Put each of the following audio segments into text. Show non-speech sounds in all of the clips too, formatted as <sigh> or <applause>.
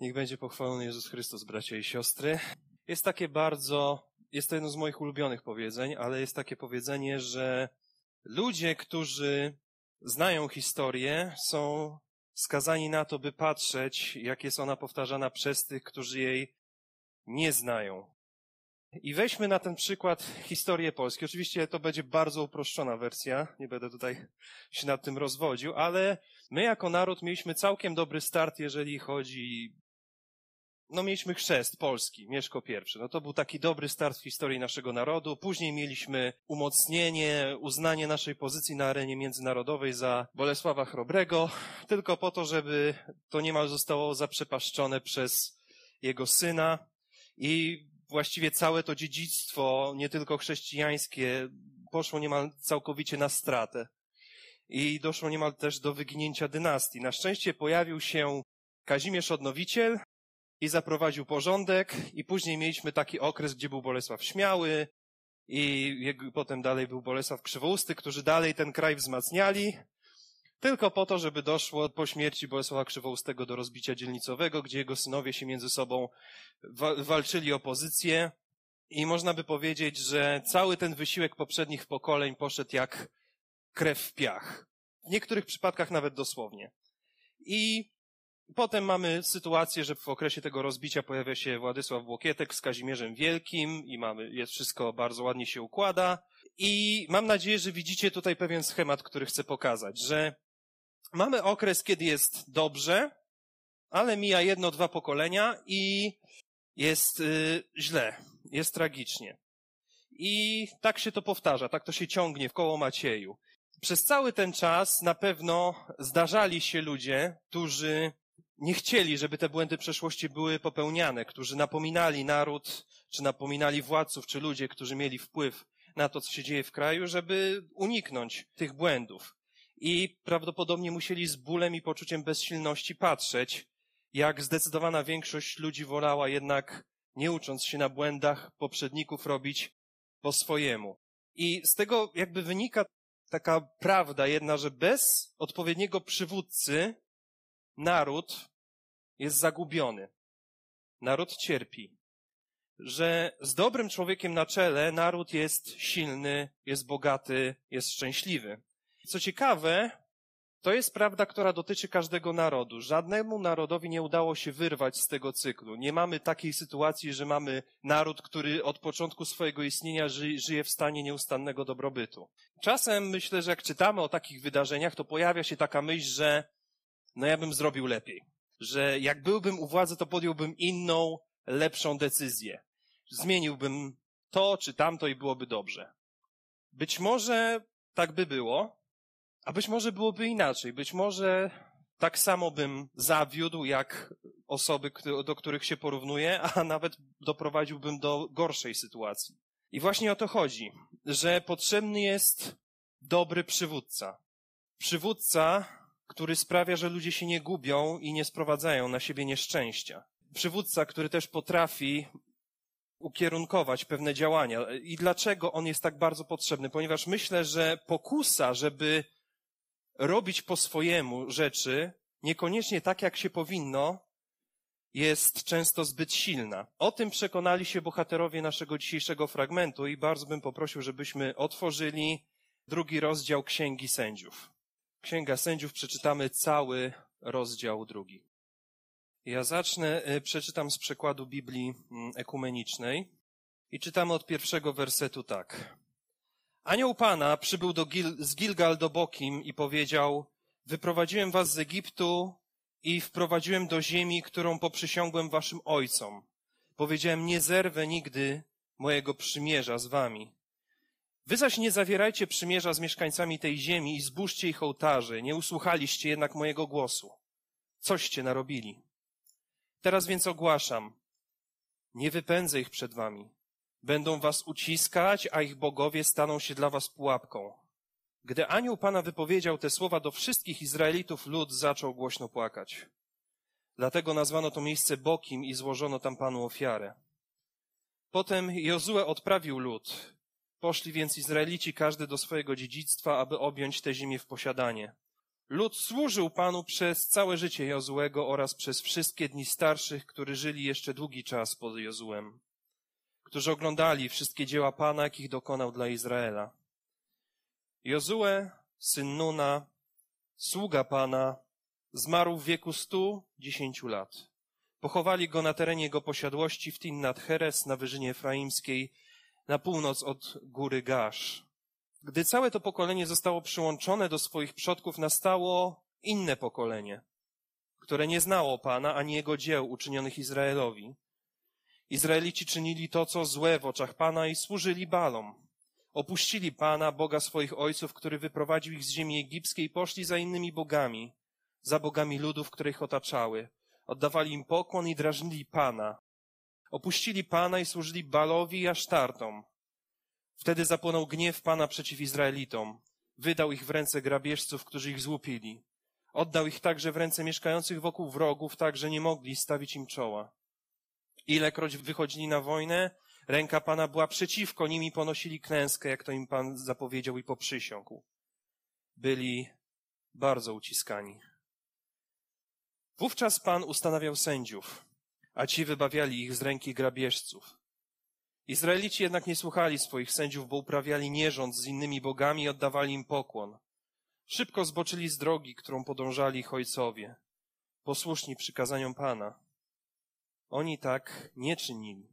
Niech będzie pochwalony Jezus Chrystus, bracia i siostry. Jest takie bardzo, jest to jedno z moich ulubionych powiedzeń, ale jest takie powiedzenie, że ludzie, którzy znają historię, są skazani na to, by patrzeć, jak jest ona powtarzana przez tych, którzy jej nie znają. I weźmy na ten przykład historię Polski. Oczywiście to będzie bardzo uproszczona wersja, nie będę tutaj się nad tym rozwodził, ale my jako naród mieliśmy całkiem dobry start, jeżeli chodzi no mieliśmy chrzest polski, Mieszko I. No to był taki dobry start w historii naszego narodu. Później mieliśmy umocnienie, uznanie naszej pozycji na arenie międzynarodowej za Bolesława Chrobrego, tylko po to, żeby to niemal zostało zaprzepaszczone przez jego syna i właściwie całe to dziedzictwo, nie tylko chrześcijańskie, poszło niemal całkowicie na stratę. I doszło niemal też do wyginięcia dynastii. Na szczęście pojawił się Kazimierz Odnowiciel, i zaprowadził porządek i później mieliśmy taki okres, gdzie był Bolesław Śmiały i potem dalej był Bolesław Krzywousty, którzy dalej ten kraj wzmacniali, tylko po to, żeby doszło po śmierci Bolesława Krzywoustego do rozbicia dzielnicowego, gdzie jego synowie się między sobą wa walczyli o pozycję i można by powiedzieć, że cały ten wysiłek poprzednich pokoleń poszedł jak krew w piach. W niektórych przypadkach nawet dosłownie. I Potem mamy sytuację, że w okresie tego rozbicia pojawia się Władysław Błokietek z Kazimierzem Wielkim i mamy, jest wszystko bardzo ładnie się układa. I mam nadzieję, że widzicie tutaj pewien schemat, który chcę pokazać, że mamy okres, kiedy jest dobrze, ale mija jedno, dwa pokolenia i jest yy, źle, jest tragicznie. I tak się to powtarza, tak to się ciągnie w koło Macieju. Przez cały ten czas na pewno zdarzali się ludzie, którzy nie chcieli, żeby te błędy przeszłości były popełniane, którzy napominali naród, czy napominali władców, czy ludzie, którzy mieli wpływ na to, co się dzieje w kraju, żeby uniknąć tych błędów. I prawdopodobnie musieli z bólem i poczuciem bezsilności patrzeć, jak zdecydowana większość ludzi wolała jednak, nie ucząc się na błędach poprzedników, robić po swojemu. I z tego jakby wynika taka prawda jedna, że bez odpowiedniego przywódcy naród jest zagubiony. Naród cierpi. Że z dobrym człowiekiem na czele naród jest silny, jest bogaty, jest szczęśliwy. Co ciekawe, to jest prawda, która dotyczy każdego narodu. Żadnemu narodowi nie udało się wyrwać z tego cyklu. Nie mamy takiej sytuacji, że mamy naród, który od początku swojego istnienia żyje w stanie nieustannego dobrobytu. Czasem myślę, że jak czytamy o takich wydarzeniach, to pojawia się taka myśl, że no ja bym zrobił lepiej. Że jak byłbym u władzy, to podjąłbym inną, lepszą decyzję. Zmieniłbym to czy tamto i byłoby dobrze. Być może tak by było, a być może byłoby inaczej. Być może tak samo bym zawiódł jak osoby, do których się porównuję, <laughs> a nawet doprowadziłbym do gorszej sytuacji. I właśnie o to chodzi, że potrzebny jest dobry przywódca. Przywódca, który sprawia, że ludzie się nie gubią i nie sprowadzają na siebie nieszczęścia. Przywódca, który też potrafi ukierunkować pewne działania. I dlaczego on jest tak bardzo potrzebny? Ponieważ myślę, że pokusa, żeby robić po swojemu rzeczy, niekoniecznie tak, jak się powinno, jest często zbyt silna. O tym przekonali się bohaterowie naszego dzisiejszego fragmentu i bardzo bym poprosił, żebyśmy otworzyli drugi rozdział Księgi Sędziów. Księga Sędziów przeczytamy cały rozdział drugi. Ja zacznę, y, przeczytam z przekładu Biblii mm, ekumenicznej i czytamy od pierwszego wersetu tak. Anioł Pana przybył do Gil, z Gilgal do Bokim i powiedział, wyprowadziłem was z Egiptu i wprowadziłem do ziemi, którą poprzysiągłem waszym ojcom. Powiedziałem, nie zerwę nigdy mojego przymierza z wami. Wy zaś nie zawierajcie przymierza z mieszkańcami tej ziemi i zbóżcie ich ołtarzy, nie usłuchaliście jednak mojego głosu. Coście narobili. Teraz więc ogłaszam, nie wypędzę ich przed wami. Będą was uciskać, a ich bogowie staną się dla was pułapką. Gdy anioł Pana wypowiedział te słowa do wszystkich Izraelitów, lud zaczął głośno płakać. Dlatego nazwano to miejsce Bokim i złożono tam Panu ofiarę. Potem Jozue odprawił lud, Poszli więc Izraelici każdy do swojego dziedzictwa, aby objąć tę ziemię w posiadanie. Lud służył Panu przez całe życie Jozłego oraz przez wszystkie dni starszych, którzy żyli jeszcze długi czas pod Jozłem, którzy oglądali wszystkie dzieła Pana, jakich dokonał dla Izraela. Jozue, syn Nuna, sługa Pana, zmarł w wieku stu dziesięciu lat. Pochowali go na terenie jego posiadłości w Tinnat Heres na wyżynie efraimskiej, na północ od góry Gasz. Gdy całe to pokolenie zostało przyłączone do swoich przodków, nastało inne pokolenie, które nie znało Pana ani Jego dzieł uczynionych Izraelowi. Izraelici czynili to, co złe w oczach Pana i służyli balom. Opuścili Pana, Boga swoich ojców, który wyprowadził ich z ziemi egipskiej i poszli za innymi bogami, za bogami ludów, które ich otaczały. Oddawali im pokłon i drażnili Pana. Opuścili Pana i służyli Balowi i Asztartom. Wtedy zapłonął gniew Pana przeciw Izraelitom. Wydał ich w ręce grabieżców, którzy ich złupili. Oddał ich także w ręce mieszkających wokół wrogów, tak, że nie mogli stawić im czoła. Ilekroć wychodzili na wojnę, ręka Pana była przeciwko nim i ponosili klęskę, jak to im Pan zapowiedział i poprzysiągł. Byli bardzo uciskani. Wówczas Pan ustanawiał sędziów, a ci wybawiali ich z ręki grabieżców. Izraelici jednak nie słuchali swoich sędziów, bo uprawiali nierząd z innymi bogami i oddawali im pokłon. Szybko zboczyli z drogi, którą podążali ich ojcowie, posłuszni przykazaniom Pana. Oni tak nie czynili.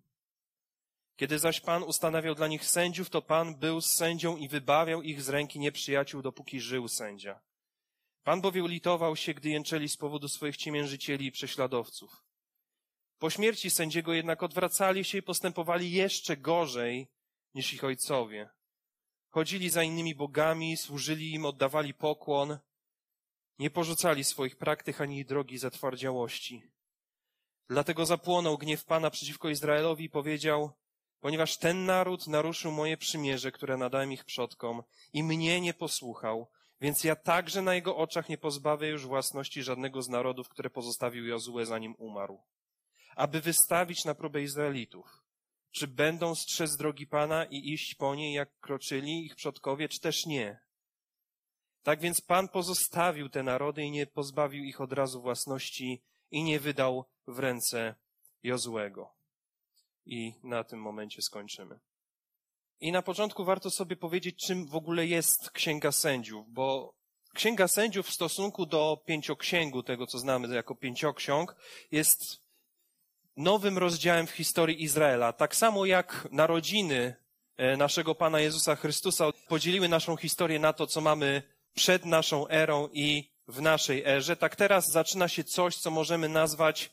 Kiedy zaś Pan ustanawiał dla nich sędziów, to Pan był sędzią i wybawiał ich z ręki nieprzyjaciół, dopóki żył sędzia. Pan bowiem litował się, gdy jęczeli z powodu swoich ciemiężycieli i prześladowców. Po śmierci sędziego jednak odwracali się i postępowali jeszcze gorzej niż ich ojcowie. Chodzili za innymi bogami, służyli im, oddawali pokłon, nie porzucali swoich praktyk ani drogi zatwardziałości. Dlatego zapłonął gniew Pana przeciwko Izraelowi i powiedział, ponieważ ten naród naruszył moje przymierze, które nadałem ich przodkom i mnie nie posłuchał, więc ja także na jego oczach nie pozbawię już własności żadnego z narodów, które pozostawił Jozue zanim umarł aby wystawić na próbę Izraelitów. Czy będą strzec drogi Pana i iść po niej, jak kroczyli ich przodkowie, czy też nie? Tak więc Pan pozostawił te narody i nie pozbawił ich od razu własności i nie wydał w ręce Jozłego. I na tym momencie skończymy. I na początku warto sobie powiedzieć, czym w ogóle jest Księga Sędziów, bo Księga Sędziów w stosunku do pięcioksięgu, tego co znamy jako pięcioksiąg, jest nowym rozdziałem w historii Izraela. Tak samo jak narodziny e, naszego Pana Jezusa Chrystusa podzieliły naszą historię na to, co mamy przed naszą erą i w naszej erze, tak teraz zaczyna się coś, co możemy nazwać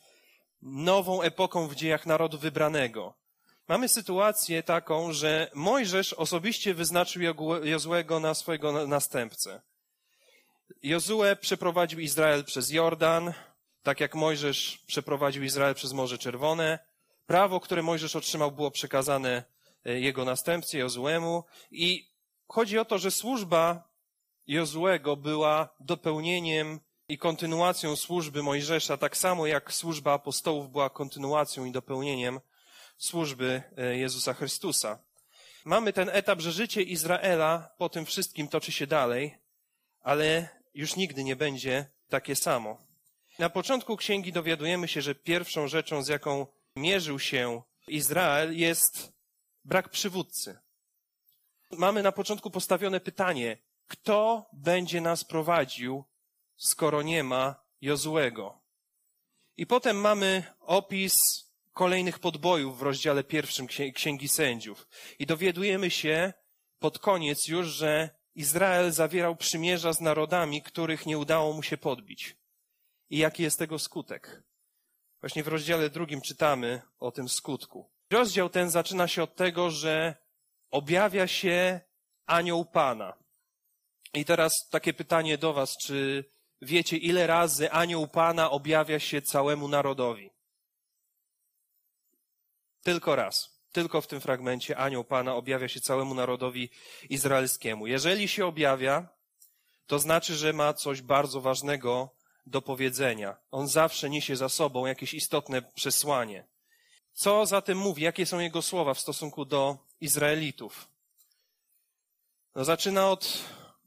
nową epoką w dziejach narodu wybranego. Mamy sytuację taką, że Mojżesz osobiście wyznaczył Jozłego na swojego następcę. Jozue przeprowadził Izrael przez Jordan, tak jak Mojżesz przeprowadził Izrael przez Morze Czerwone, prawo, które Mojżesz otrzymał, było przekazane e, jego następcy Jozuemu i chodzi o to, że służba Jozuego była dopełnieniem i kontynuacją służby Mojżesza, tak samo jak służba apostołów była kontynuacją i dopełnieniem służby e, Jezusa Chrystusa. Mamy ten etap, że życie Izraela po tym wszystkim toczy się dalej, ale już nigdy nie będzie takie samo. Na początku księgi dowiadujemy się, że pierwszą rzeczą, z jaką mierzył się Izrael, jest brak przywódcy. Mamy na początku postawione pytanie, kto będzie nas prowadził, skoro nie ma Jozłego? I potem mamy opis kolejnych podbojów w rozdziale pierwszym Księgi Sędziów. I dowiadujemy się pod koniec już, że Izrael zawierał przymierza z narodami, których nie udało mu się podbić i jaki jest tego skutek. Właśnie w rozdziale drugim czytamy o tym skutku. Rozdział ten zaczyna się od tego, że objawia się anioł Pana. I teraz takie pytanie do Was, czy wiecie, ile razy anioł Pana objawia się całemu narodowi? Tylko raz. Tylko w tym fragmencie anioł Pana objawia się całemu narodowi izraelskiemu. Jeżeli się objawia, to znaczy, że ma coś bardzo ważnego do powiedzenia. On zawsze niesie za sobą jakieś istotne przesłanie. Co zatem mówi? Jakie są jego słowa w stosunku do Izraelitów? No, zaczyna od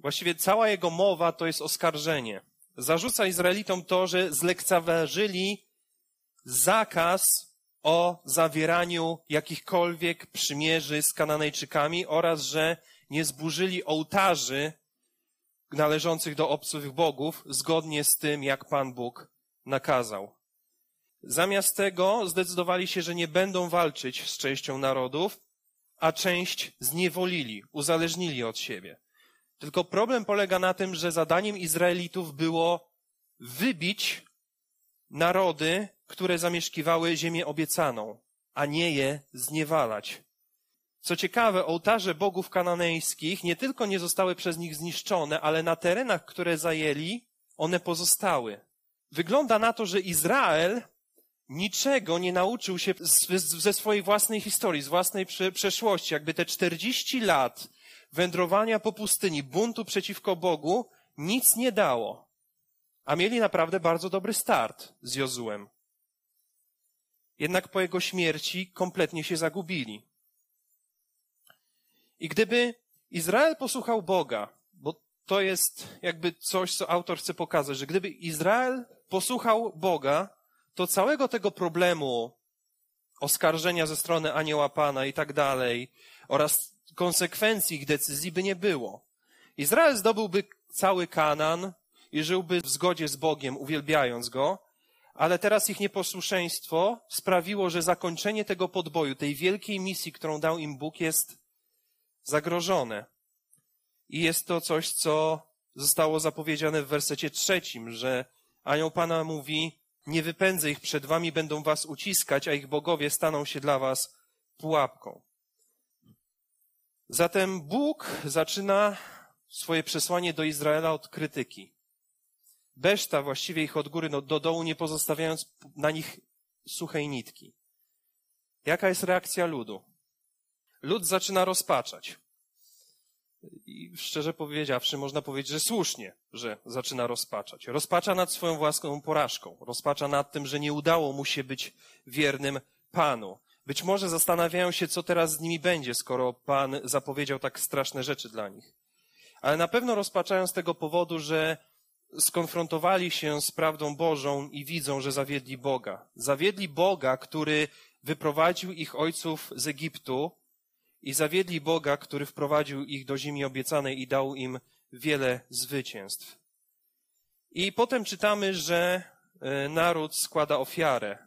Właściwie cała jego mowa to jest oskarżenie. Zarzuca Izraelitom to, że zlekceważyli zakaz o zawieraniu jakichkolwiek przymierzy z Kananejczykami oraz, że nie zburzyli ołtarzy należących do obcych bogów zgodnie z tym, jak Pan Bóg nakazał. Zamiast tego zdecydowali się, że nie będą walczyć z częścią narodów, a część zniewolili, uzależnili od siebie. Tylko problem polega na tym, że zadaniem Izraelitów było wybić narody, które zamieszkiwały ziemię obiecaną, a nie je zniewalać. Co ciekawe, ołtarze bogów kananejskich nie tylko nie zostały przez nich zniszczone, ale na terenach, które zajęli, one pozostały. Wygląda na to, że Izrael niczego nie nauczył się ze swojej własnej historii, z własnej przeszłości. Jakby te 40 lat wędrowania po pustyni, buntu przeciwko Bogu, nic nie dało. A mieli naprawdę bardzo dobry start z Jozułem. Jednak po jego śmierci kompletnie się zagubili. I gdyby Izrael posłuchał Boga, bo to jest jakby coś, co autor chce pokazać, że gdyby Izrael posłuchał Boga, to całego tego problemu oskarżenia ze strony anioła Pana i tak dalej oraz konsekwencji ich decyzji by nie było. Izrael zdobyłby cały Kanan i żyłby w zgodzie z Bogiem, uwielbiając Go, ale teraz ich nieposłuszeństwo sprawiło, że zakończenie tego podboju, tej wielkiej misji, którą dał im Bóg, jest zagrożone. I jest to coś, co zostało zapowiedziane w wersecie trzecim, że anioł Pana mówi, nie wypędzę ich przed wami, będą was uciskać, a ich bogowie staną się dla was pułapką. Zatem Bóg zaczyna swoje przesłanie do Izraela od krytyki. Beszta właściwie ich od góry do dołu, nie pozostawiając na nich suchej nitki. Jaka jest reakcja ludu? Lud zaczyna rozpaczać. I szczerze powiedziawszy, można powiedzieć, że słusznie, że zaczyna rozpaczać. Rozpacza nad swoją własną porażką. Rozpacza nad tym, że nie udało mu się być wiernym Panu. Być może zastanawiają się, co teraz z nimi będzie, skoro Pan zapowiedział tak straszne rzeczy dla nich. Ale na pewno rozpaczają z tego powodu, że skonfrontowali się z prawdą Bożą i widzą, że zawiedli Boga. Zawiedli Boga, który wyprowadził ich ojców z Egiptu i zawiedli Boga, który wprowadził ich do ziemi obiecanej i dał im wiele zwycięstw. I potem czytamy, że e, naród składa ofiarę,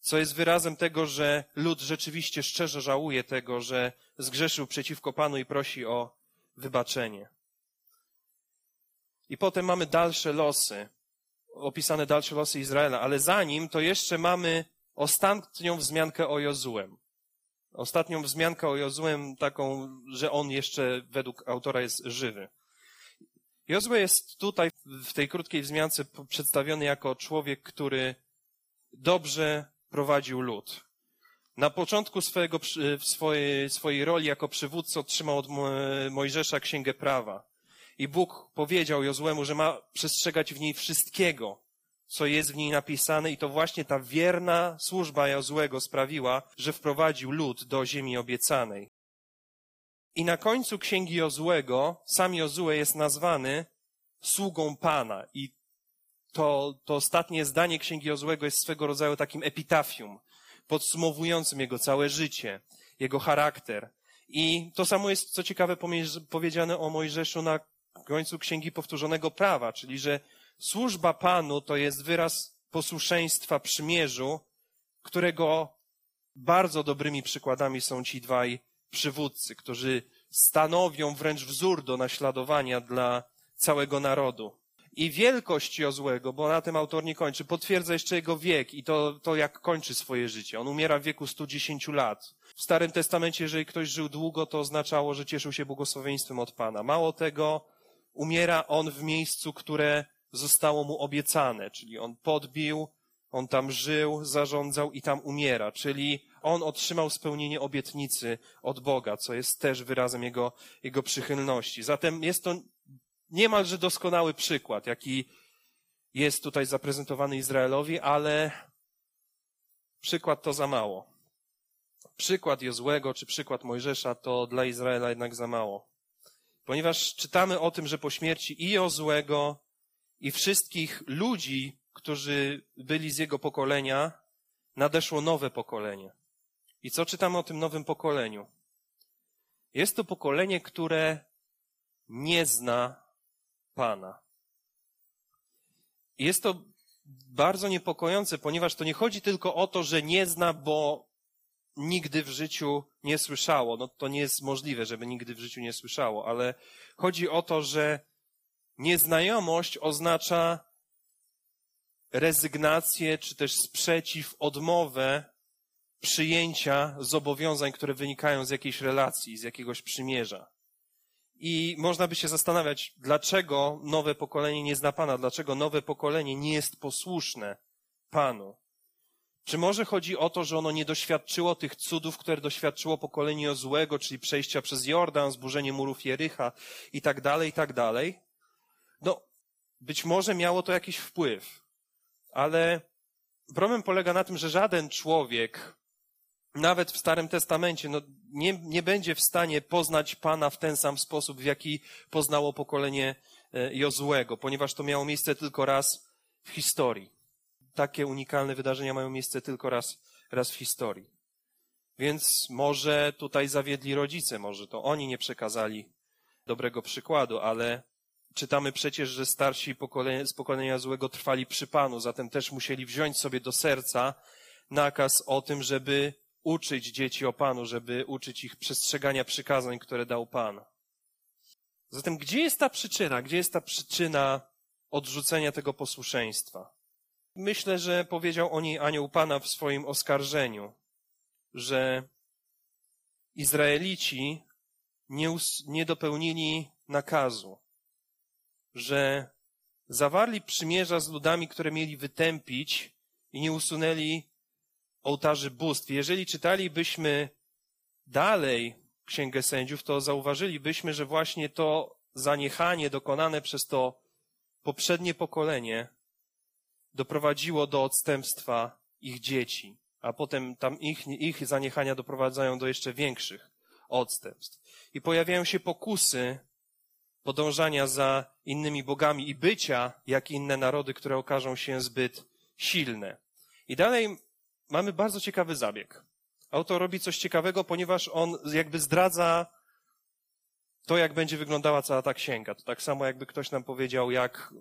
co jest wyrazem tego, że lud rzeczywiście szczerze żałuje tego, że zgrzeszył przeciwko Panu i prosi o wybaczenie. I potem mamy dalsze losy, opisane dalsze losy Izraela, ale zanim to jeszcze mamy ostatnią wzmiankę o Jozułem. Ostatnią wzmiankę o Jozułem taką, że on jeszcze według autora jest żywy. Jozue jest tutaj w tej krótkiej wzmiance przedstawiony jako człowiek, który dobrze prowadził lud. Na początku swojego, swojej, swojej roli jako przywódca otrzymał od Mojżesza Księgę Prawa. I Bóg powiedział Jozłemu, że ma przestrzegać w niej wszystkiego, co jest w niej napisane i to właśnie ta wierna służba Jozłego sprawiła, że wprowadził lud do ziemi obiecanej. I na końcu księgi Jozłego sam Jozue jest nazwany sługą Pana i to, to ostatnie zdanie księgi Jozłego jest swego rodzaju takim epitafium, podsumowującym jego całe życie, jego charakter. I to samo jest, co ciekawe, powiedziane o Mojżeszu na końcu księgi powtórzonego prawa, czyli że służba Panu to jest wyraz posłuszeństwa przymierzu, którego bardzo dobrymi przykładami są ci dwaj przywódcy, którzy stanowią wręcz wzór do naśladowania dla całego narodu. I wielkość Jozłego, bo na tym autor nie kończy, potwierdza jeszcze jego wiek i to, to jak kończy swoje życie. On umiera w wieku 110 lat. W Starym Testamencie, jeżeli ktoś żył długo, to oznaczało, że cieszył się błogosławieństwem od Pana. Mało tego, umiera on w miejscu, które zostało mu obiecane, czyli on podbił, on tam żył, zarządzał i tam umiera, czyli on otrzymał spełnienie obietnicy od Boga, co jest też wyrazem jego, jego przychylności. Zatem jest to niemalże doskonały przykład, jaki jest tutaj zaprezentowany Izraelowi, ale przykład to za mało. Przykład Jozłego czy przykład Mojżesza to dla Izraela jednak za mało. Ponieważ czytamy o tym, że po śmierci i Jozłego, i wszystkich ludzi, którzy byli z jego pokolenia, nadeszło nowe pokolenie. I co czytamy o tym nowym pokoleniu? Jest to pokolenie, które nie zna Pana. Jest to bardzo niepokojące, ponieważ to nie chodzi tylko o to, że nie zna, bo nigdy w życiu nie słyszało. No to nie jest możliwe, żeby nigdy w życiu nie słyszało, ale chodzi o to, że nieznajomość oznacza rezygnację, czy też sprzeciw, odmowę przyjęcia zobowiązań, które wynikają z jakiejś relacji, z jakiegoś przymierza. I można by się zastanawiać, dlaczego nowe pokolenie nie zna Pana, dlaczego nowe pokolenie nie jest posłuszne Panu. Czy może chodzi o to, że ono nie doświadczyło tych cudów, które doświadczyło pokolenie złego, czyli przejścia przez Jordan, zburzenie murów Jericha i tak dalej, i tak dalej? Być może miało to jakiś wpływ, ale problem polega na tym, że żaden człowiek, nawet w Starym Testamencie, no, nie, nie będzie w stanie poznać Pana w ten sam sposób, w jaki poznało pokolenie e, Jozłego, ponieważ to miało miejsce tylko raz w historii. Takie unikalne wydarzenia mają miejsce tylko raz, raz w historii. Więc może tutaj zawiedli rodzice, może to oni nie przekazali dobrego przykładu, ale czytamy przecież, że starsi pokolenia, z pokolenia złego trwali przy Panu, zatem też musieli wziąć sobie do serca nakaz o tym, żeby uczyć dzieci o Panu, żeby uczyć ich przestrzegania przykazań, które dał Pan. Zatem gdzie jest ta przyczyna? Gdzie jest ta przyczyna odrzucenia tego posłuszeństwa? Myślę, że powiedział o niej anioł Pana w swoim oskarżeniu, że Izraelici nie, nie dopełnili nakazu, że zawarli przymierza z ludami, które mieli wytępić i nie usunęli ołtarzy bóstw. Jeżeli czytalibyśmy dalej Księgę Sędziów, to zauważylibyśmy, że właśnie to zaniechanie dokonane przez to poprzednie pokolenie doprowadziło do odstępstwa ich dzieci, a potem tam ich, ich zaniechania doprowadzają do jeszcze większych odstępstw. I pojawiają się pokusy podążania za innymi bogami i bycia jak inne narody, które okażą się zbyt silne. I dalej mamy bardzo ciekawy zabieg. Autor robi coś ciekawego, ponieważ on jakby zdradza to, jak będzie wyglądała cała ta księga. To tak samo jakby ktoś nam powiedział, jak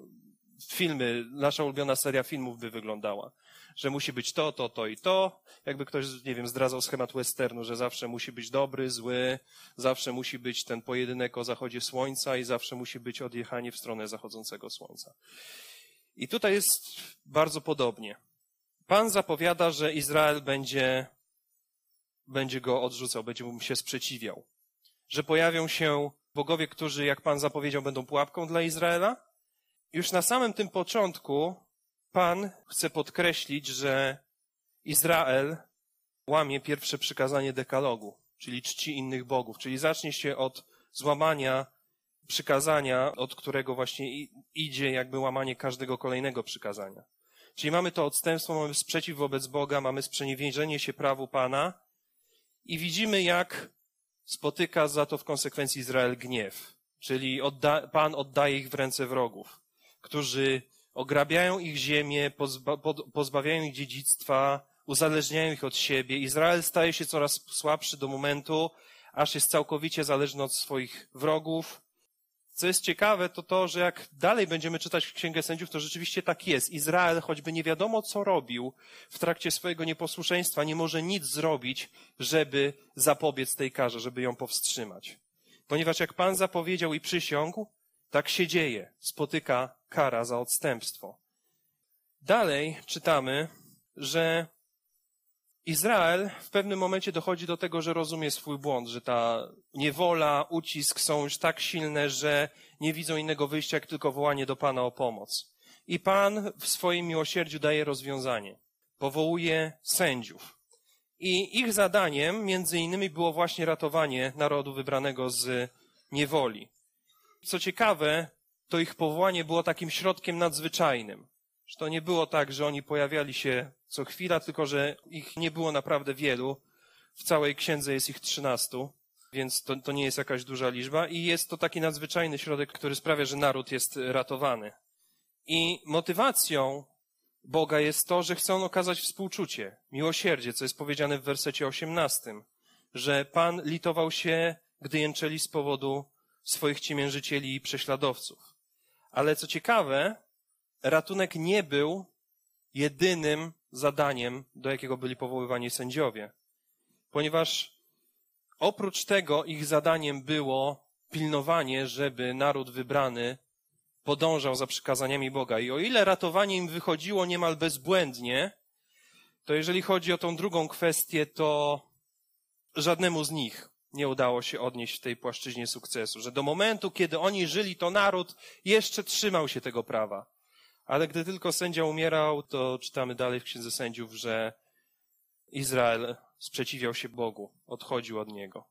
filmy, nasza ulubiona seria filmów by wyglądała. Że musi być to, to, to i to. Jakby ktoś, nie wiem, zdradzał schemat westernu, że zawsze musi być dobry, zły, zawsze musi być ten pojedynek o zachodzie słońca i zawsze musi być odjechanie w stronę zachodzącego słońca. I tutaj jest bardzo podobnie. Pan zapowiada, że Izrael będzie, będzie go odrzucał, będzie mu się sprzeciwiał. Że pojawią się bogowie, którzy, jak Pan zapowiedział, będą pułapką dla Izraela. Już na samym tym początku Pan chce podkreślić, że Izrael łamie pierwsze przykazanie dekalogu, czyli czci innych bogów, czyli zacznie się od złamania przykazania, od którego właśnie idzie jakby łamanie każdego kolejnego przykazania. Czyli mamy to odstępstwo, mamy sprzeciw wobec Boga, mamy sprzeniewierzenie się prawu Pana i widzimy, jak spotyka za to w konsekwencji Izrael gniew. Czyli odda Pan oddaje ich w ręce wrogów, którzy ograbiają ich ziemię, pozba pozbawiają ich dziedzictwa, uzależniają ich od siebie. Izrael staje się coraz słabszy do momentu, aż jest całkowicie zależny od swoich wrogów, co jest ciekawe, to to, że jak dalej będziemy czytać Księgę Sędziów, to rzeczywiście tak jest. Izrael, choćby nie wiadomo co robił w trakcie swojego nieposłuszeństwa, nie może nic zrobić, żeby zapobiec tej karze, żeby ją powstrzymać. Ponieważ jak Pan zapowiedział i przysiągł, tak się dzieje. Spotyka kara za odstępstwo. Dalej czytamy, że Izrael w pewnym momencie dochodzi do tego, że rozumie swój błąd, że ta niewola, ucisk są już tak silne, że nie widzą innego wyjścia, jak tylko wołanie do Pana o pomoc. I Pan w swoim miłosierdziu daje rozwiązanie. Powołuje sędziów. I ich zadaniem, między innymi, było właśnie ratowanie narodu wybranego z niewoli. Co ciekawe, to ich powołanie było takim środkiem nadzwyczajnym. Że to nie było tak, że oni pojawiali się co chwila, tylko że ich nie było naprawdę wielu. W całej księdze jest ich trzynastu. więc to, to nie jest jakaś duża liczba i jest to taki nadzwyczajny środek, który sprawia, że naród jest ratowany. I motywacją Boga jest to, że chce on okazać współczucie, miłosierdzie, co jest powiedziane w wersecie 18, że Pan litował się, gdy jęczeli z powodu swoich ciemiężycieli i prześladowców. Ale co ciekawe, ratunek nie był jedynym zadaniem, do jakiego byli powoływani sędziowie. Ponieważ oprócz tego ich zadaniem było pilnowanie, żeby naród wybrany podążał za przykazaniami Boga. I o ile ratowanie im wychodziło niemal bezbłędnie, to jeżeli chodzi o tą drugą kwestię, to żadnemu z nich nie udało się odnieść w tej płaszczyźnie sukcesu. Że do momentu, kiedy oni żyli, to naród jeszcze trzymał się tego prawa. Ale gdy tylko sędzia umierał, to czytamy dalej w Księdze Sędziów, że Izrael sprzeciwiał się Bogu, odchodził od Niego.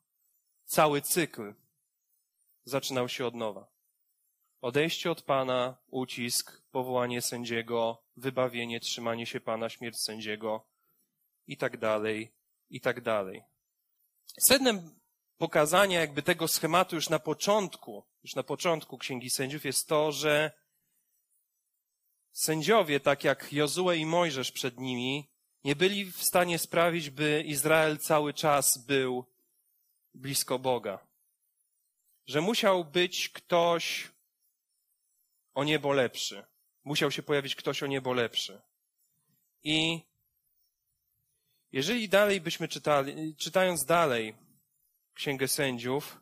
Cały cykl zaczynał się od nowa. Odejście od Pana, ucisk, powołanie sędziego, wybawienie, trzymanie się Pana, śmierć sędziego i tak dalej, i tak dalej. Sednem pokazania jakby tego schematu już na początku, już na początku Księgi Sędziów jest to, że sędziowie, tak jak Jozue i Mojżesz przed nimi, nie byli w stanie sprawić, by Izrael cały czas był blisko Boga. Że musiał być ktoś o niebo lepszy. Musiał się pojawić ktoś o niebo lepszy. I jeżeli dalej byśmy czytali, czytając dalej Księgę Sędziów,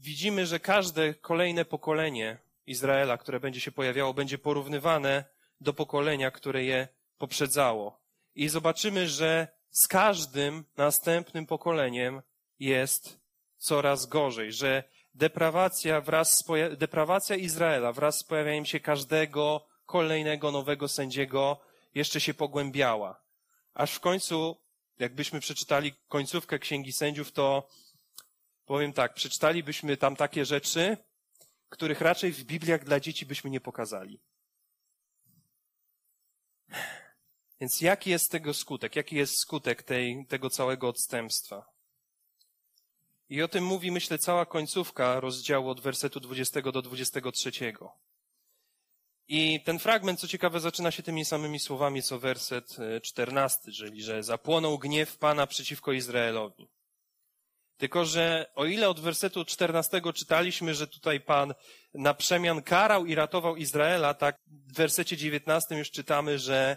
widzimy, że każde kolejne pokolenie Izraela, które będzie się pojawiało, będzie porównywane do pokolenia, które je poprzedzało. I zobaczymy, że z każdym następnym pokoleniem jest coraz gorzej, że deprawacja wraz z, deprawacja Izraela wraz z pojawianiem się każdego kolejnego nowego sędziego jeszcze się pogłębiała. Aż w końcu, jakbyśmy przeczytali końcówkę Księgi Sędziów, to powiem tak, przeczytalibyśmy tam takie rzeczy, których raczej w Bibliach dla dzieci byśmy nie pokazali. Więc jaki jest tego skutek? Jaki jest skutek tej, tego całego odstępstwa? I o tym mówi, myślę, cała końcówka rozdziału od wersetu 20 do 23. I ten fragment, co ciekawe, zaczyna się tymi samymi słowami, co werset 14, e, czyli że zapłonął gniew Pana przeciwko Izraelowi. Tylko, że o ile od wersetu 14 czytaliśmy, że tutaj Pan na przemian karał i ratował Izraela, tak w wersecie 19 już czytamy, że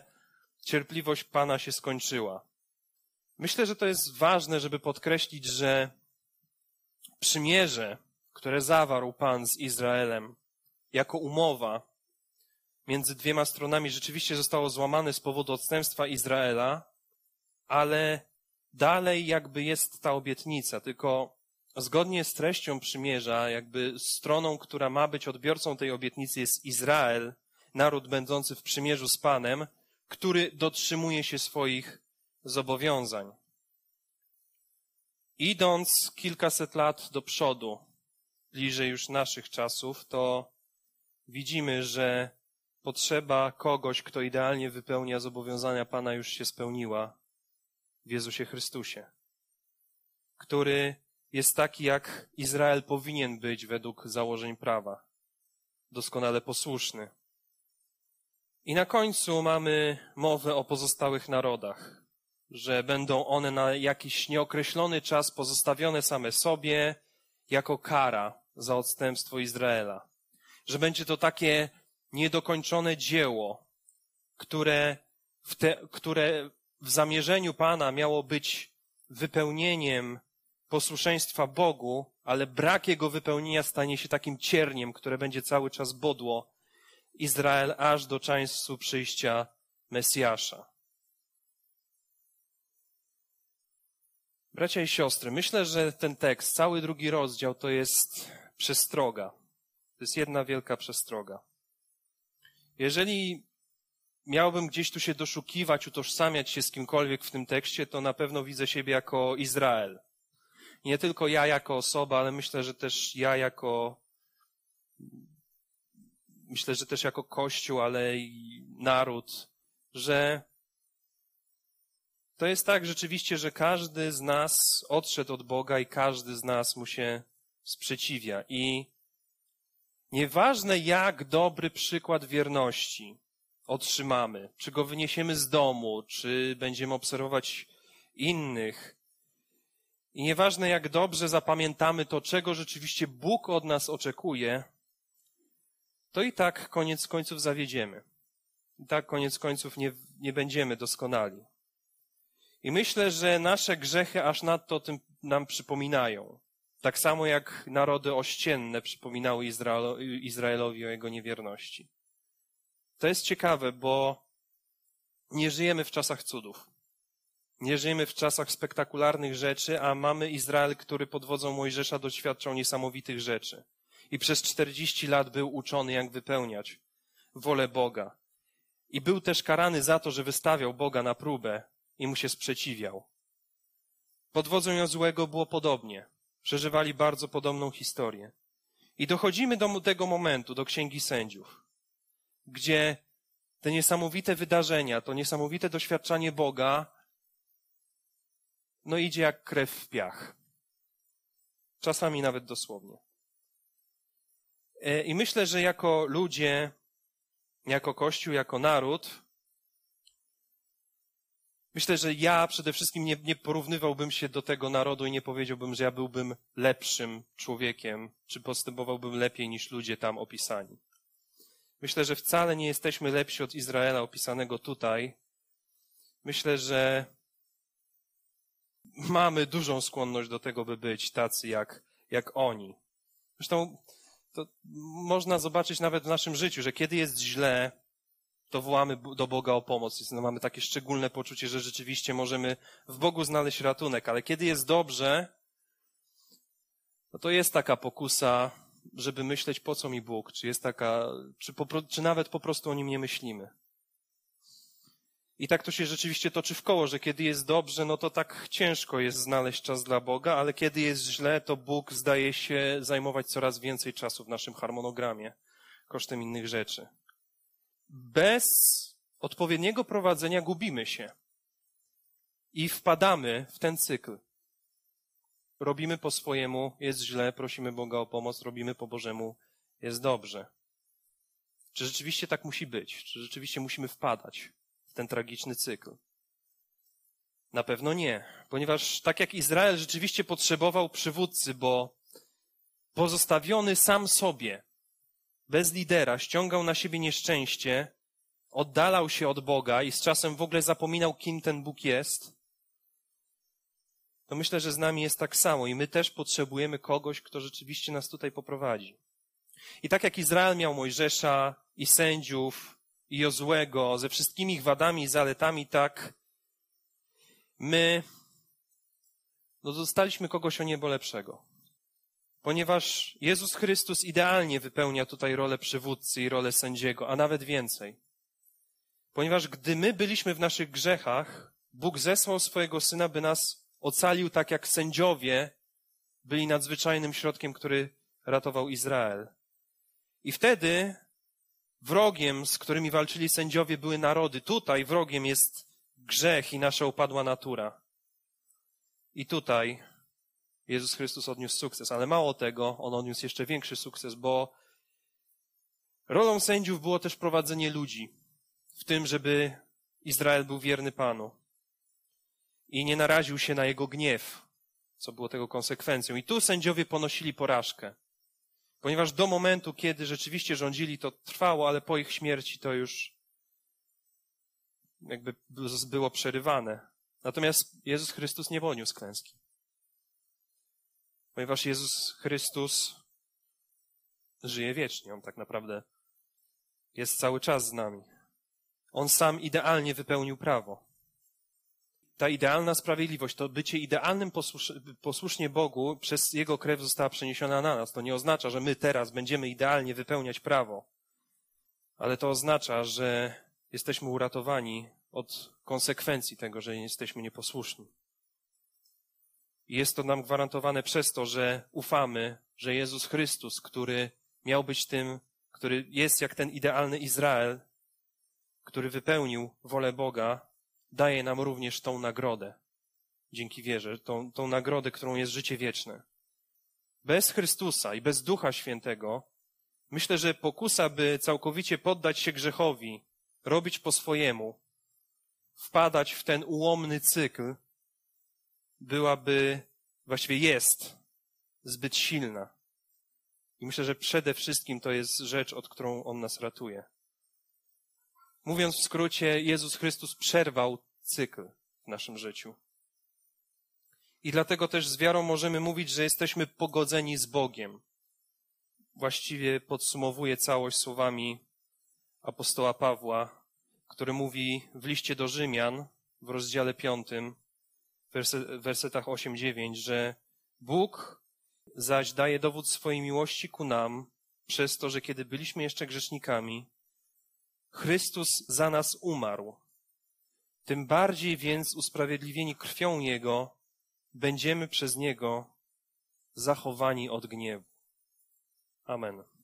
cierpliwość Pana się skończyła. Myślę, że to jest ważne, żeby podkreślić, że przymierze, które zawarł Pan z Izraelem jako umowa między dwiema stronami, rzeczywiście zostało złamane z powodu odstępstwa Izraela, ale dalej jakby jest ta obietnica, tylko zgodnie z treścią przymierza, jakby stroną, która ma być odbiorcą tej obietnicy jest Izrael, naród będący w przymierzu z Panem, który dotrzymuje się swoich zobowiązań. Idąc kilkaset lat do przodu, bliżej już naszych czasów, to widzimy, że potrzeba kogoś, kto idealnie wypełnia zobowiązania Pana, już się spełniła w Jezusie Chrystusie, który jest taki, jak Izrael powinien być według założeń prawa, doskonale posłuszny. I na końcu mamy mowę o pozostałych narodach, że będą one na jakiś nieokreślony czas pozostawione same sobie jako kara za odstępstwo Izraela. Że będzie to takie niedokończone dzieło, które w, te, które w zamierzeniu Pana miało być wypełnieniem posłuszeństwa Bogu, ale brak jego wypełnienia stanie się takim cierniem, które będzie cały czas bodło Izrael aż do czasu przyjścia Mesjasza. Bracia i siostry, myślę, że ten tekst, cały drugi rozdział to jest przestroga. To jest jedna wielka przestroga. Jeżeli miałbym gdzieś tu się doszukiwać, utożsamiać się z kimkolwiek w tym tekście, to na pewno widzę siebie jako Izrael. Nie tylko ja jako osoba, ale myślę, że też ja jako myślę, że też jako Kościół, ale i naród, że to jest tak rzeczywiście, że każdy z nas odszedł od Boga i każdy z nas mu się sprzeciwia. I nieważne jak dobry przykład wierności otrzymamy, czy go wyniesiemy z domu, czy będziemy obserwować innych, i nieważne jak dobrze zapamiętamy to, czego rzeczywiście Bóg od nas oczekuje, to i tak koniec końców zawiedziemy. I tak koniec końców nie, nie będziemy doskonali. I myślę, że nasze grzechy aż nadto tym nam przypominają. Tak samo jak narody ościenne przypominały Izraelowi o jego niewierności. To jest ciekawe, bo nie żyjemy w czasach cudów. Nie żyjemy w czasach spektakularnych rzeczy, a mamy Izrael, który pod wodzą Mojżesza doświadczał niesamowitych rzeczy. I przez czterdzieści lat był uczony, jak wypełniać wolę Boga. I był też karany za to, że wystawiał Boga na próbę i mu się sprzeciwiał. Pod wodzą Jozłego było podobnie. Przeżywali bardzo podobną historię. I dochodzimy do tego momentu, do Księgi Sędziów, gdzie te niesamowite wydarzenia, to niesamowite doświadczanie Boga, no idzie jak krew w piach. Czasami nawet dosłownie. E, I myślę, że jako ludzie, jako Kościół, jako naród, myślę, że ja przede wszystkim nie, nie porównywałbym się do tego narodu i nie powiedziałbym, że ja byłbym lepszym człowiekiem, czy postępowałbym lepiej niż ludzie tam opisani. Myślę, że wcale nie jesteśmy lepsi od Izraela opisanego tutaj. Myślę, że mamy dużą skłonność do tego, by być tacy jak, jak oni. Zresztą to można zobaczyć nawet w naszym życiu, że kiedy jest źle, to wołamy do Boga o pomoc. No, mamy takie szczególne poczucie, że rzeczywiście możemy w Bogu znaleźć ratunek, ale kiedy jest dobrze, no to jest taka pokusa, żeby myśleć, po co mi Bóg, czy jest taka, czy, po, czy nawet po prostu o nim nie myślimy. I tak to się rzeczywiście toczy w koło, że kiedy jest dobrze, no to tak ciężko jest znaleźć czas dla Boga, ale kiedy jest źle, to Bóg zdaje się zajmować coraz więcej czasu w naszym harmonogramie kosztem innych rzeczy. Bez odpowiedniego prowadzenia gubimy się i wpadamy w ten cykl. Robimy po swojemu, jest źle, prosimy Boga o pomoc, robimy po Bożemu, jest dobrze. Czy rzeczywiście tak musi być? Czy rzeczywiście musimy wpadać ten tragiczny cykl? Na pewno nie, ponieważ tak jak Izrael rzeczywiście potrzebował przywódcy, bo pozostawiony sam sobie, bez lidera, ściągał na siebie nieszczęście, oddalał się od Boga i z czasem w ogóle zapominał, kim ten Bóg jest, to myślę, że z nami jest tak samo i my też potrzebujemy kogoś, kto rzeczywiście nas tutaj poprowadzi. I tak jak Izrael miał Mojżesza i sędziów, i Jozłego, ze wszystkimi ich wadami i zaletami, tak my no, dostaliśmy kogoś o niebo lepszego. Ponieważ Jezus Chrystus idealnie wypełnia tutaj rolę przywódcy i rolę sędziego, a nawet więcej. Ponieważ gdy my byliśmy w naszych grzechach, Bóg zesłał swojego Syna, by nas ocalił tak jak sędziowie byli nadzwyczajnym środkiem, który ratował Izrael. I wtedy Wrogiem, z którymi walczyli sędziowie, były narody. Tutaj wrogiem jest grzech i nasza upadła natura. I tutaj Jezus Chrystus odniósł sukces, ale mało tego, on odniósł jeszcze większy sukces, bo rolą sędziów było też prowadzenie ludzi w tym, żeby Izrael był wierny Panu i nie naraził się na jego gniew, co było tego konsekwencją. I tu sędziowie ponosili porażkę. Ponieważ do momentu, kiedy rzeczywiście rządzili, to trwało, ale po ich śmierci to już jakby było przerywane. Natomiast Jezus Chrystus nie poniósł klęski. Ponieważ Jezus Chrystus żyje wiecznie. On tak naprawdę jest cały czas z nami. On sam idealnie wypełnił prawo ta idealna sprawiedliwość, to bycie idealnym posłusz posłusznie Bogu przez Jego krew została przeniesiona na nas. To nie oznacza, że my teraz będziemy idealnie wypełniać prawo, ale to oznacza, że jesteśmy uratowani od konsekwencji tego, że jesteśmy nieposłuszni. Jest to nam gwarantowane przez to, że ufamy, że Jezus Chrystus, który miał być tym, który jest jak ten idealny Izrael, który wypełnił wolę Boga, daje nam również tą nagrodę. Dzięki wierze, tą, tą nagrodę, którą jest życie wieczne. Bez Chrystusa i bez Ducha Świętego, myślę, że pokusa, by całkowicie poddać się grzechowi, robić po swojemu, wpadać w ten ułomny cykl, byłaby, właściwie jest, zbyt silna. I myślę, że przede wszystkim to jest rzecz, od którą On nas ratuje. Mówiąc w skrócie, Jezus Chrystus przerwał cykl w naszym życiu. I dlatego też z wiarą możemy mówić, że jesteśmy pogodzeni z Bogiem. Właściwie podsumowuje całość słowami apostoła Pawła, który mówi w liście do Rzymian w rozdziale piątym, wersetach 8-9, że Bóg zaś daje dowód swojej miłości ku nam przez to, że kiedy byliśmy jeszcze grzesznikami, Chrystus za nas umarł. Tym bardziej więc usprawiedliwieni krwią Jego, będziemy przez Niego zachowani od gniewu. Amen.